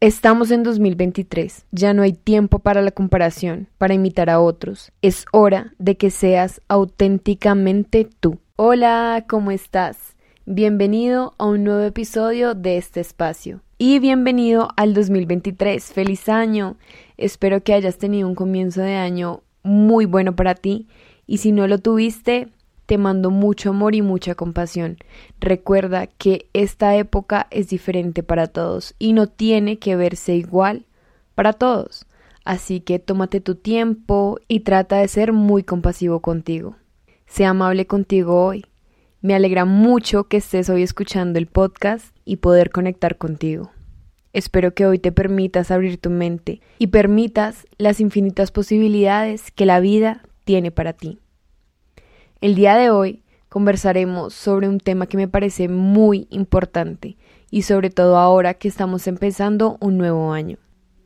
Estamos en 2023, ya no hay tiempo para la comparación, para imitar a otros. Es hora de que seas auténticamente tú. Hola, ¿cómo estás? Bienvenido a un nuevo episodio de este espacio. Y bienvenido al 2023. Feliz año. Espero que hayas tenido un comienzo de año muy bueno para ti. Y si no lo tuviste, te mando mucho amor y mucha compasión. Recuerda que esta época es diferente para todos y no tiene que verse igual para todos. Así que tómate tu tiempo y trata de ser muy compasivo contigo. Sea amable contigo hoy. Me alegra mucho que estés hoy escuchando el podcast y poder conectar contigo. Espero que hoy te permitas abrir tu mente y permitas las infinitas posibilidades que la vida tiene para ti. El día de hoy conversaremos sobre un tema que me parece muy importante y sobre todo ahora que estamos empezando un nuevo año,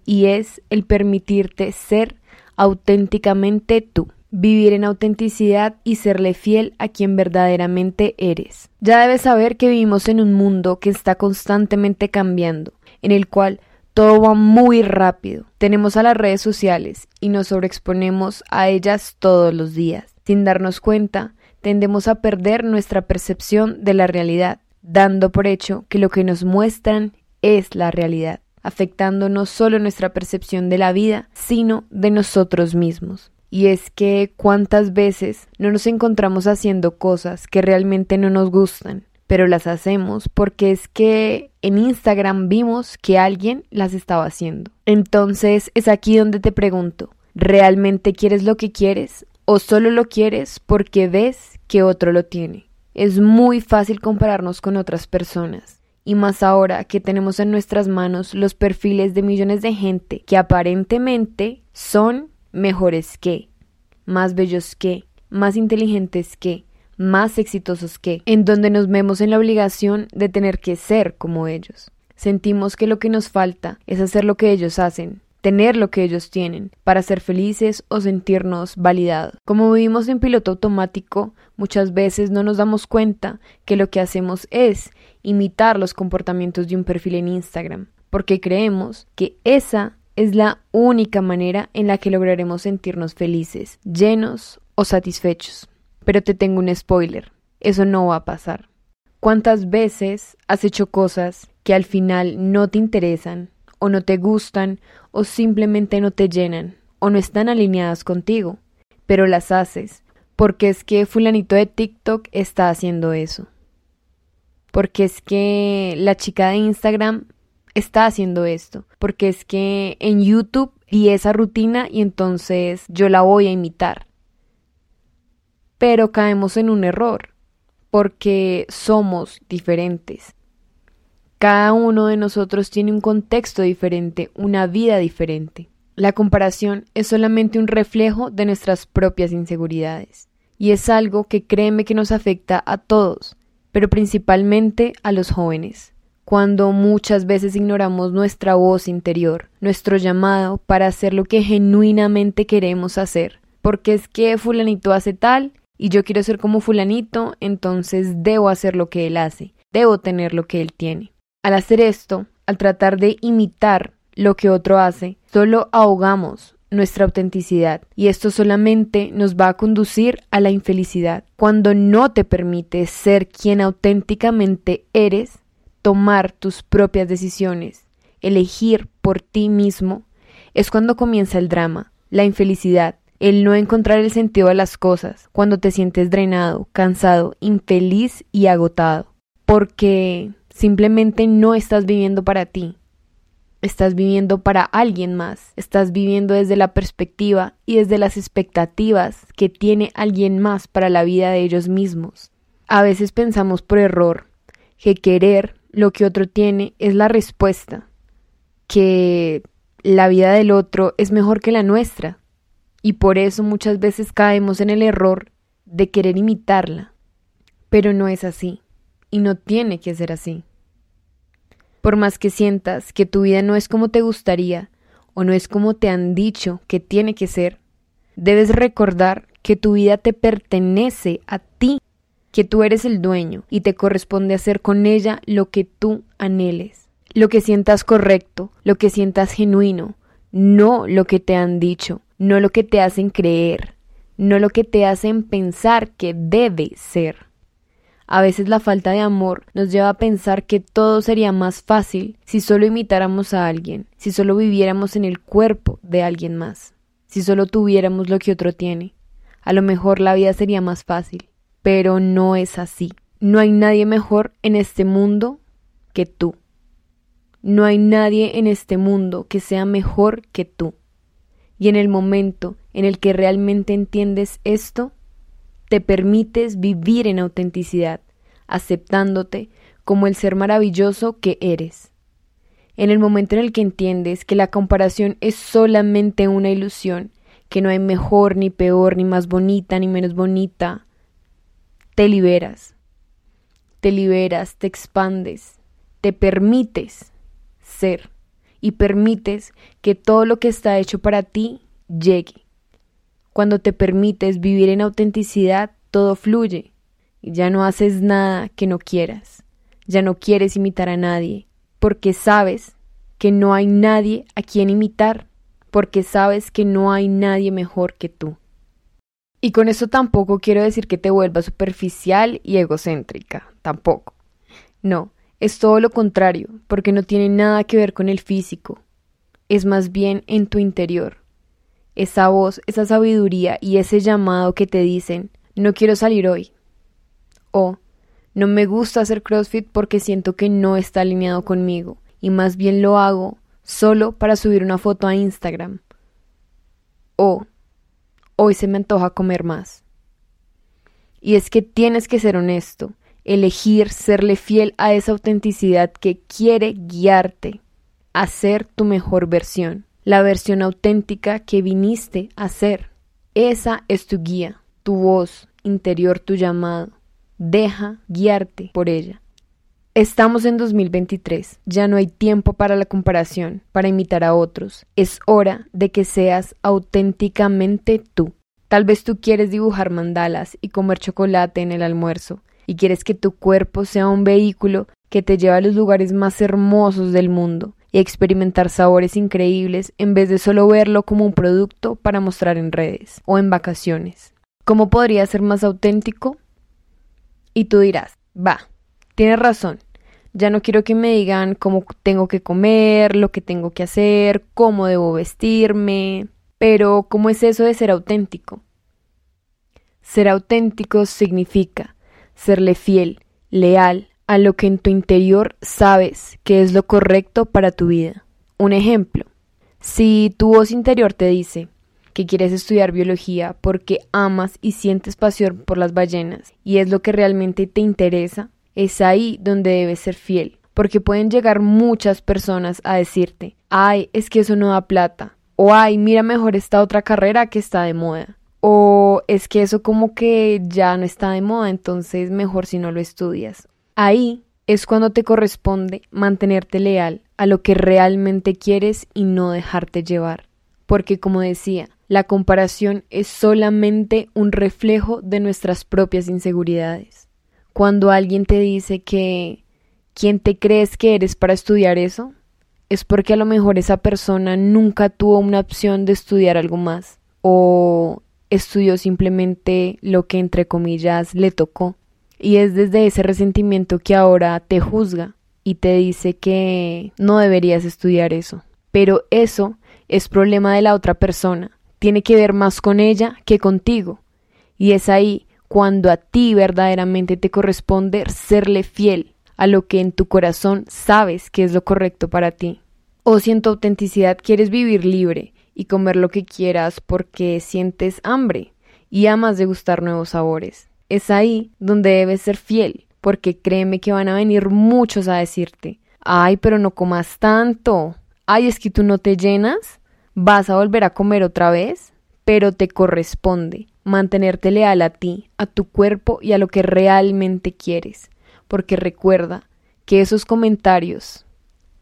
y es el permitirte ser auténticamente tú, vivir en autenticidad y serle fiel a quien verdaderamente eres. Ya debes saber que vivimos en un mundo que está constantemente cambiando, en el cual todo va muy rápido. Tenemos a las redes sociales y nos sobreexponemos a ellas todos los días. Sin darnos cuenta, tendemos a perder nuestra percepción de la realidad, dando por hecho que lo que nos muestran es la realidad, afectando no solo nuestra percepción de la vida, sino de nosotros mismos. Y es que cuántas veces no nos encontramos haciendo cosas que realmente no nos gustan, pero las hacemos porque es que en Instagram vimos que alguien las estaba haciendo. Entonces es aquí donde te pregunto, ¿realmente quieres lo que quieres o solo lo quieres porque ves que otro lo tiene. Es muy fácil compararnos con otras personas, y más ahora que tenemos en nuestras manos los perfiles de millones de gente que aparentemente son mejores que, más bellos que, más inteligentes que, más exitosos que, en donde nos vemos en la obligación de tener que ser como ellos. Sentimos que lo que nos falta es hacer lo que ellos hacen, tener lo que ellos tienen, para ser felices o sentirnos validados. Como vivimos en piloto automático, muchas veces no nos damos cuenta que lo que hacemos es imitar los comportamientos de un perfil en Instagram, porque creemos que esa es la única manera en la que lograremos sentirnos felices, llenos o satisfechos. Pero te tengo un spoiler, eso no va a pasar. ¿Cuántas veces has hecho cosas que al final no te interesan o no te gustan o simplemente no te llenan o no están alineadas contigo, pero las haces porque es que fulanito de TikTok está haciendo eso. Porque es que la chica de Instagram está haciendo esto. Porque es que en YouTube vi esa rutina y entonces yo la voy a imitar. Pero caemos en un error porque somos diferentes. Cada uno de nosotros tiene un contexto diferente, una vida diferente. La comparación es solamente un reflejo de nuestras propias inseguridades. Y es algo que créeme que nos afecta a todos, pero principalmente a los jóvenes, cuando muchas veces ignoramos nuestra voz interior, nuestro llamado para hacer lo que genuinamente queremos hacer. Porque es que fulanito hace tal y yo quiero ser como fulanito, entonces debo hacer lo que él hace, debo tener lo que él tiene. Al hacer esto, al tratar de imitar lo que otro hace, solo ahogamos nuestra autenticidad y esto solamente nos va a conducir a la infelicidad. Cuando no te permites ser quien auténticamente eres, tomar tus propias decisiones, elegir por ti mismo, es cuando comienza el drama, la infelicidad, el no encontrar el sentido de las cosas, cuando te sientes drenado, cansado, infeliz y agotado. Porque Simplemente no estás viviendo para ti. Estás viviendo para alguien más. Estás viviendo desde la perspectiva y desde las expectativas que tiene alguien más para la vida de ellos mismos. A veces pensamos por error que querer lo que otro tiene es la respuesta, que la vida del otro es mejor que la nuestra, y por eso muchas veces caemos en el error de querer imitarla. Pero no es así, y no tiene que ser así. Por más que sientas que tu vida no es como te gustaría o no es como te han dicho que tiene que ser, debes recordar que tu vida te pertenece a ti, que tú eres el dueño y te corresponde hacer con ella lo que tú anheles. lo que sientas correcto, lo que sientas genuino, no lo que te han dicho, no lo que te hacen creer, no lo que te hacen pensar que debe ser. A veces la falta de amor nos lleva a pensar que todo sería más fácil si solo imitáramos a alguien, si solo viviéramos en el cuerpo de alguien más, si solo tuviéramos lo que otro tiene. A lo mejor la vida sería más fácil, pero no es así. No hay nadie mejor en este mundo que tú. No hay nadie en este mundo que sea mejor que tú. Y en el momento en el que realmente entiendes esto, te permites vivir en autenticidad, aceptándote como el ser maravilloso que eres. En el momento en el que entiendes que la comparación es solamente una ilusión, que no hay mejor ni peor, ni más bonita ni menos bonita, te liberas. Te liberas, te expandes, te permites ser y permites que todo lo que está hecho para ti llegue. Cuando te permites vivir en autenticidad, todo fluye. Y ya no haces nada que no quieras. Ya no quieres imitar a nadie, porque sabes que no hay nadie a quien imitar, porque sabes que no hay nadie mejor que tú. Y con eso tampoco quiero decir que te vuelvas superficial y egocéntrica, tampoco. No, es todo lo contrario, porque no tiene nada que ver con el físico. Es más bien en tu interior, esa voz, esa sabiduría y ese llamado que te dicen, no quiero salir hoy. O, no me gusta hacer CrossFit porque siento que no está alineado conmigo y más bien lo hago solo para subir una foto a Instagram. O, hoy se me antoja comer más. Y es que tienes que ser honesto, elegir serle fiel a esa autenticidad que quiere guiarte a ser tu mejor versión la versión auténtica que viniste a ser. Esa es tu guía, tu voz interior, tu llamado. Deja guiarte por ella. Estamos en 2023, ya no hay tiempo para la comparación, para imitar a otros. Es hora de que seas auténticamente tú. Tal vez tú quieres dibujar mandalas y comer chocolate en el almuerzo, y quieres que tu cuerpo sea un vehículo que te lleve a los lugares más hermosos del mundo, y experimentar sabores increíbles en vez de solo verlo como un producto para mostrar en redes o en vacaciones. ¿Cómo podría ser más auténtico? Y tú dirás, va, tienes razón. Ya no quiero que me digan cómo tengo que comer, lo que tengo que hacer, cómo debo vestirme. Pero, ¿cómo es eso de ser auténtico? Ser auténtico significa serle fiel, leal, a lo que en tu interior sabes que es lo correcto para tu vida. Un ejemplo, si tu voz interior te dice que quieres estudiar biología porque amas y sientes pasión por las ballenas y es lo que realmente te interesa, es ahí donde debes ser fiel, porque pueden llegar muchas personas a decirte, ay, es que eso no da plata, o ay, mira mejor esta otra carrera que está de moda, o es que eso como que ya no está de moda, entonces mejor si no lo estudias, Ahí es cuando te corresponde mantenerte leal a lo que realmente quieres y no dejarte llevar. Porque como decía, la comparación es solamente un reflejo de nuestras propias inseguridades. Cuando alguien te dice que ¿quién te crees que eres para estudiar eso? Es porque a lo mejor esa persona nunca tuvo una opción de estudiar algo más o estudió simplemente lo que entre comillas le tocó y es desde ese resentimiento que ahora te juzga y te dice que no deberías estudiar eso. Pero eso es problema de la otra persona, tiene que ver más con ella que contigo. Y es ahí cuando a ti verdaderamente te corresponde serle fiel a lo que en tu corazón sabes que es lo correcto para ti. O si en tu autenticidad quieres vivir libre y comer lo que quieras porque sientes hambre y amas degustar nuevos sabores es ahí donde debes ser fiel, porque créeme que van a venir muchos a decirte, ay, pero no comas tanto, ay, es que tú no te llenas, vas a volver a comer otra vez, pero te corresponde mantenerte leal a ti, a tu cuerpo y a lo que realmente quieres, porque recuerda que esos comentarios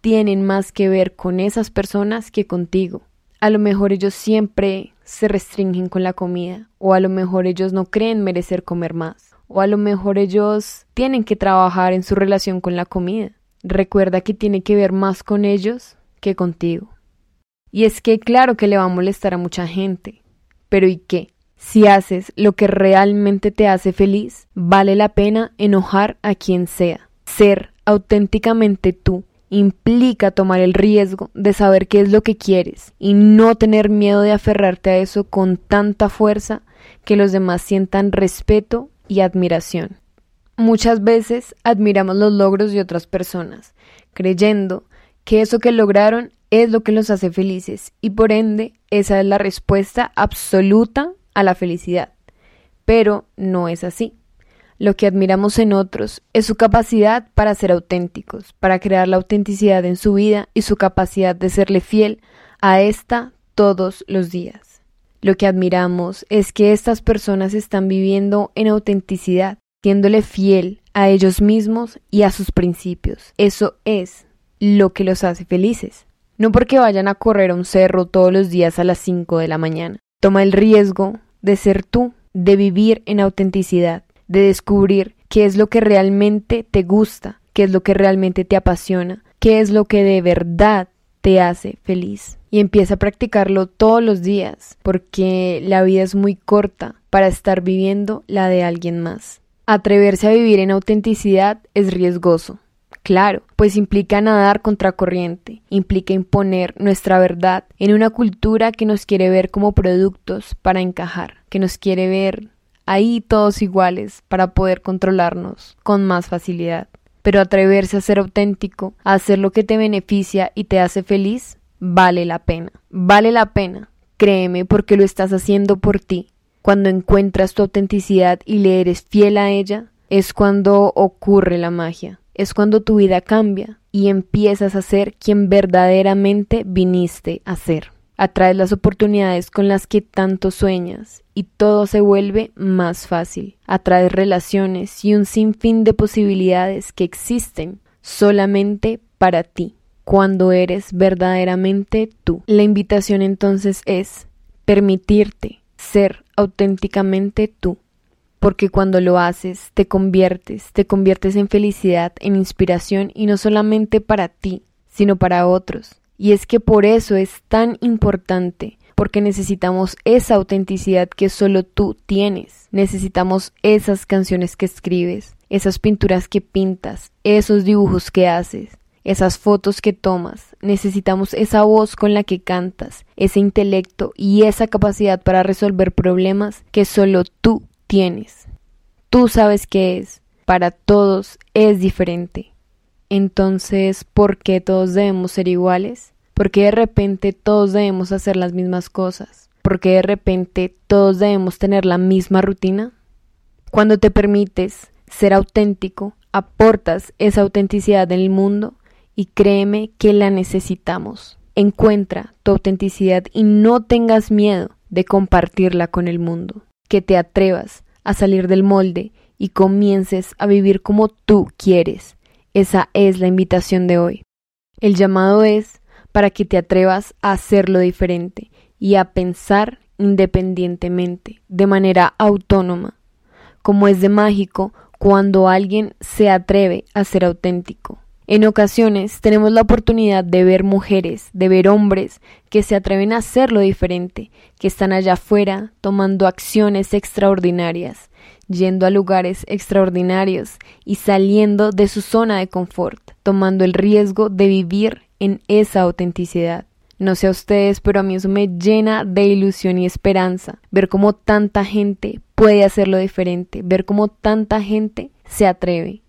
tienen más que ver con esas personas que contigo. A lo mejor ellos siempre se restringen con la comida, o a lo mejor ellos no creen merecer comer más, o a lo mejor ellos tienen que trabajar en su relación con la comida. recuerda que tiene que ver más con ellos que contigo. Y es que claro que le va a molestar a mucha gente, pero ¿y qué? Si haces lo que realmente te hace feliz, vale la pena enojar a quien sea. Ser auténticamente tú implica tomar el riesgo de saber qué es lo que quieres y no tener miedo de aferrarte a eso con tanta fuerza que los demás sientan respeto y admiración. Muchas veces admiramos los logros de otras personas, creyendo que eso que lograron es lo que los hace felices y por ende esa es la respuesta absoluta a la felicidad. Pero no es así. Lo que admiramos en otros es su capacidad para ser auténticos, para crear la autenticidad en su vida y su capacidad de serle fiel a esta todos los días. Lo que admiramos es que estas personas están viviendo en autenticidad, siéndole fiel a ellos mismos y a sus principios. Eso es lo que los hace felices. No porque vayan a correr a un cerro todos los días a las 5 de la mañana. Toma el riesgo de ser tú, de vivir en autenticidad, de descubrir qué es lo que realmente te gusta, qué es lo que realmente te apasiona, qué es lo que de verdad te hace feliz. Y empieza a practicarlo todos los días, porque la vida es muy corta para estar viviendo la de alguien más. Atreverse a vivir en autenticidad es riesgoso, Claro, pues implica nadar contracorriente, implica imponer nuestra verdad en una cultura que nos quiere ver como productos para encajar, que nos quiere ver ahí todos iguales para poder controlarnos con más facilidad. Pero atreverse a ser auténtico, a hacer lo que te beneficia y te hace feliz, vale la pena. Vale la pena. Créeme porque lo estás haciendo por ti. Cuando encuentras tu autenticidad y le eres fiel a ella, es cuando ocurre la magia es cuando tu vida cambia y empiezas a ser quien verdaderamente viniste a ser. Atraes las oportunidades con las que tanto sueñas y todo se vuelve más fácil. Atraes relaciones y un sinfín de posibilidades que existen solamente para ti, cuando eres verdaderamente tú. La invitación entonces es permitirte ser auténticamente tú porque cuando lo haces te conviertes, te conviertes en felicidad, en inspiración y no solamente para ti, sino para otros. Y es que por eso es tan importante, porque necesitamos esa autenticidad que solo tú tienes. Necesitamos esas canciones que escribes, esas pinturas que pintas, esos dibujos que haces, esas fotos que tomas. Necesitamos esa voz con la que cantas, ese intelecto y esa capacidad para resolver problemas que solo tú tienes. Tú sabes qué es. Para todos es diferente. Entonces, ¿por qué todos debemos ser iguales? ¿Por qué de repente todos debemos hacer las mismas cosas? ¿Por qué de repente todos debemos tener la misma rutina? Cuando te permites ser auténtico, aportas esa autenticidad en el mundo y créeme que la necesitamos. Encuentra tu autenticidad y no tengas miedo de compartirla con el mundo que te atrevas a salir del molde y comiences a vivir como tú quieres. Esa es la invitación de hoy. El llamado es para que te atrevas a hacerlo diferente y a pensar independientemente, de manera autónoma, como es de mágico cuando alguien se atreve a ser auténtico. En ocasiones tenemos la oportunidad de ver mujeres, de ver hombres que se atreven a hacerlo diferente, que están allá afuera tomando acciones extraordinarias, yendo a lugares extraordinarios y saliendo de su zona de confort, tomando el riesgo de vivir en esa autenticidad. No sé a ustedes, pero a mí eso me llena de ilusión y esperanza, ver cómo tanta gente puede hacerlo diferente, ver cómo tanta gente se atreve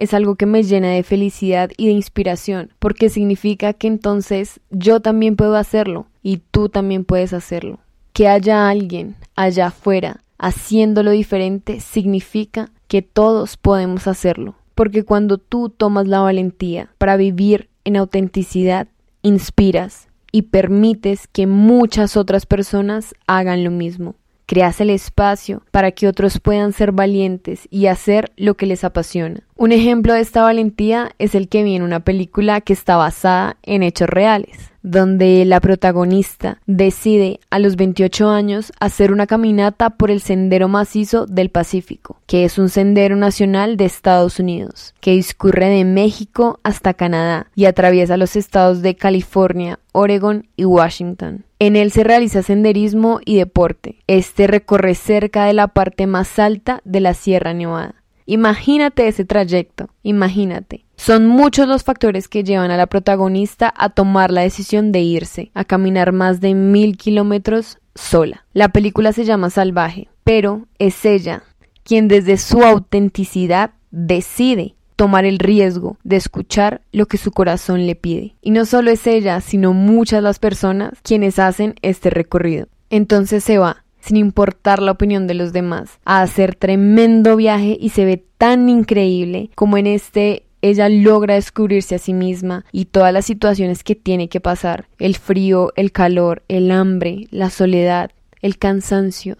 es algo que me llena de felicidad y de inspiración, porque significa que entonces yo también puedo hacerlo y tú también puedes hacerlo. Que haya alguien allá afuera haciéndolo diferente significa que todos podemos hacerlo, porque cuando tú tomas la valentía para vivir en autenticidad, inspiras y permites que muchas otras personas hagan lo mismo creas el espacio para que otros puedan ser valientes y hacer lo que les apasiona. Un ejemplo de esta valentía es el que vi en una película que está basada en hechos reales. donde la protagonista decide a los 28 años hacer una caminata por el Sendero Macizo del Pacífico, que es un sendero nacional de Estados Unidos, que discurre de México hasta Canadá y atraviesa los estados de California, Oregon y Washington. En él se realiza senderismo y deporte. Este recorre cerca de la parte más alta de la Sierra Nevada. Imagínate ese trayecto, imagínate. Son muchos los factores que llevan a la protagonista a tomar la decisión de irse, a caminar más de mil kilómetros sola. La película se llama Salvaje, pero es ella quien desde su autenticidad decide tomar el riesgo de escuchar lo que su corazón le pide. Y no solo es ella, sino muchas las personas quienes hacen este recorrido. Entonces se va, sin importar la opinión de los demás, a hacer tremendo viaje y se ve tan increíble como en este ella logra descubrirse a sí misma y todas las situaciones que tiene que pasar, el frío, el calor, el hambre, la soledad, el cansancio,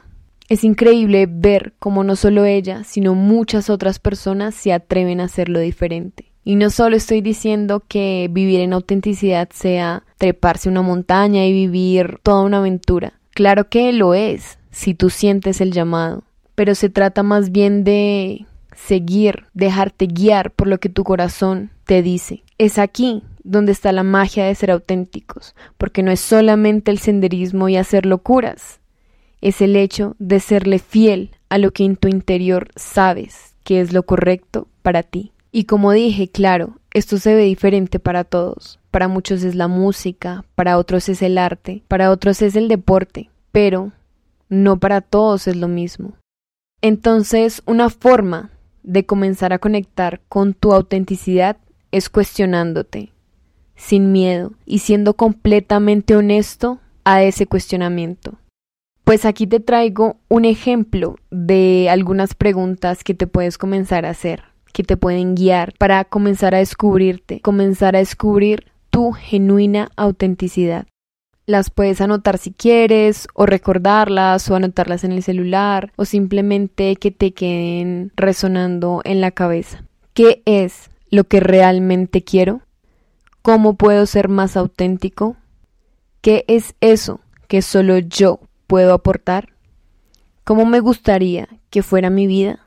es increíble ver cómo no solo ella, sino muchas otras personas se atreven a hacerlo diferente. Y no solo estoy diciendo que vivir en autenticidad sea treparse una montaña y vivir toda una aventura. Claro que lo es, si tú sientes el llamado. Pero se trata más bien de seguir, dejarte guiar por lo que tu corazón te dice. Es aquí donde está la magia de ser auténticos, porque no es solamente el senderismo y hacer locuras, es el hecho de serle fiel a lo que en tu interior sabes que es lo correcto para ti. Y como dije, claro, esto se ve diferente para todos. Para muchos es la música, para otros es el arte, para otros es el deporte, pero no para todos es lo mismo. Entonces, una forma de comenzar a conectar con tu autenticidad es cuestionándote, sin miedo y siendo completamente honesto a ese cuestionamiento. Pues aquí te traigo un ejemplo de algunas preguntas que te puedes comenzar a hacer, que te pueden guiar para comenzar a descubrirte, comenzar a descubrir tu genuina autenticidad. Las puedes anotar si quieres, o recordarlas, o anotarlas en el celular, o simplemente que te queden resonando en la cabeza. ¿Qué es lo que realmente quiero? ¿Cómo puedo ser más auténtico? ¿Qué es eso que solo yo puedo aportar? ¿Cómo me gustaría que fuera mi vida?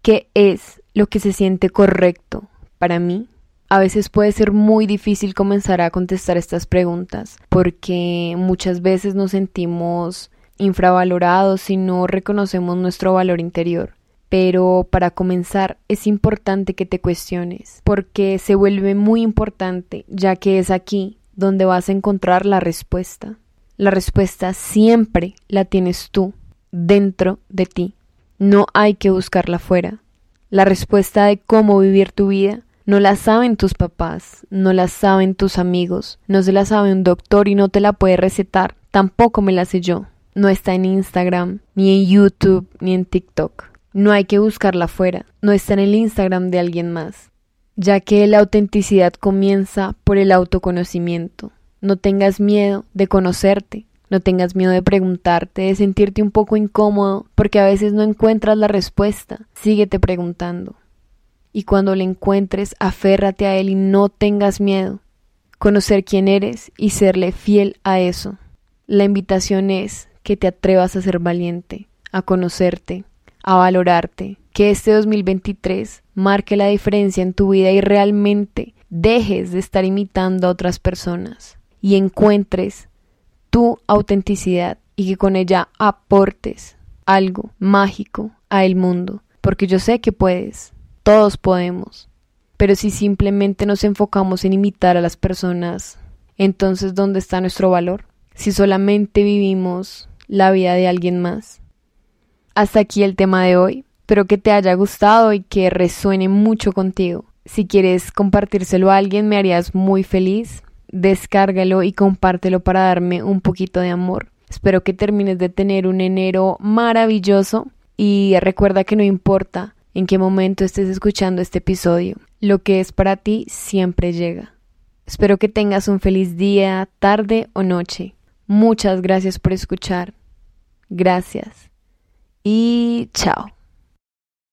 ¿Qué es lo que se siente correcto para mí? A veces puede ser muy difícil comenzar a contestar estas preguntas porque muchas veces nos sentimos infravalorados y no reconocemos nuestro valor interior. Pero para comenzar es importante que te cuestiones porque se vuelve muy importante ya que es aquí donde vas a encontrar la respuesta. La respuesta siempre la tienes tú, dentro de ti. No hay que buscarla fuera. La respuesta de cómo vivir tu vida no la saben tus papás, no la saben tus amigos, no se la sabe un doctor y no te la puede recetar, tampoco me la sé yo. No está en Instagram, ni en YouTube, ni en TikTok. No hay que buscarla fuera, no está en el Instagram de alguien más, ya que la autenticidad comienza por el autoconocimiento. No tengas miedo de conocerte, no tengas miedo de preguntarte, de sentirte un poco incómodo, porque a veces no encuentras la respuesta. Síguete preguntando. Y cuando la encuentres, aférrate a él y no tengas miedo. Conocer quién eres y serle fiel a eso. La invitación es que te atrevas a ser valiente, a conocerte, a valorarte, que este 2023 marque la diferencia en tu vida y realmente dejes de estar imitando a otras personas y encuentres tu autenticidad y que con ella aportes algo mágico a el mundo, porque yo sé que puedes, todos podemos, pero si simplemente nos enfocamos en imitar a las personas, entonces ¿dónde está nuestro valor? Si solamente vivimos la vida de alguien más. Hasta aquí el tema de hoy. Espero que te haya gustado y que resuene mucho contigo. Si quieres compartírselo a alguien, me harías muy feliz descárgalo y compártelo para darme un poquito de amor. Espero que termines de tener un enero maravilloso y recuerda que no importa en qué momento estés escuchando este episodio, lo que es para ti siempre llega. Espero que tengas un feliz día, tarde o noche. Muchas gracias por escuchar. Gracias. Y chao.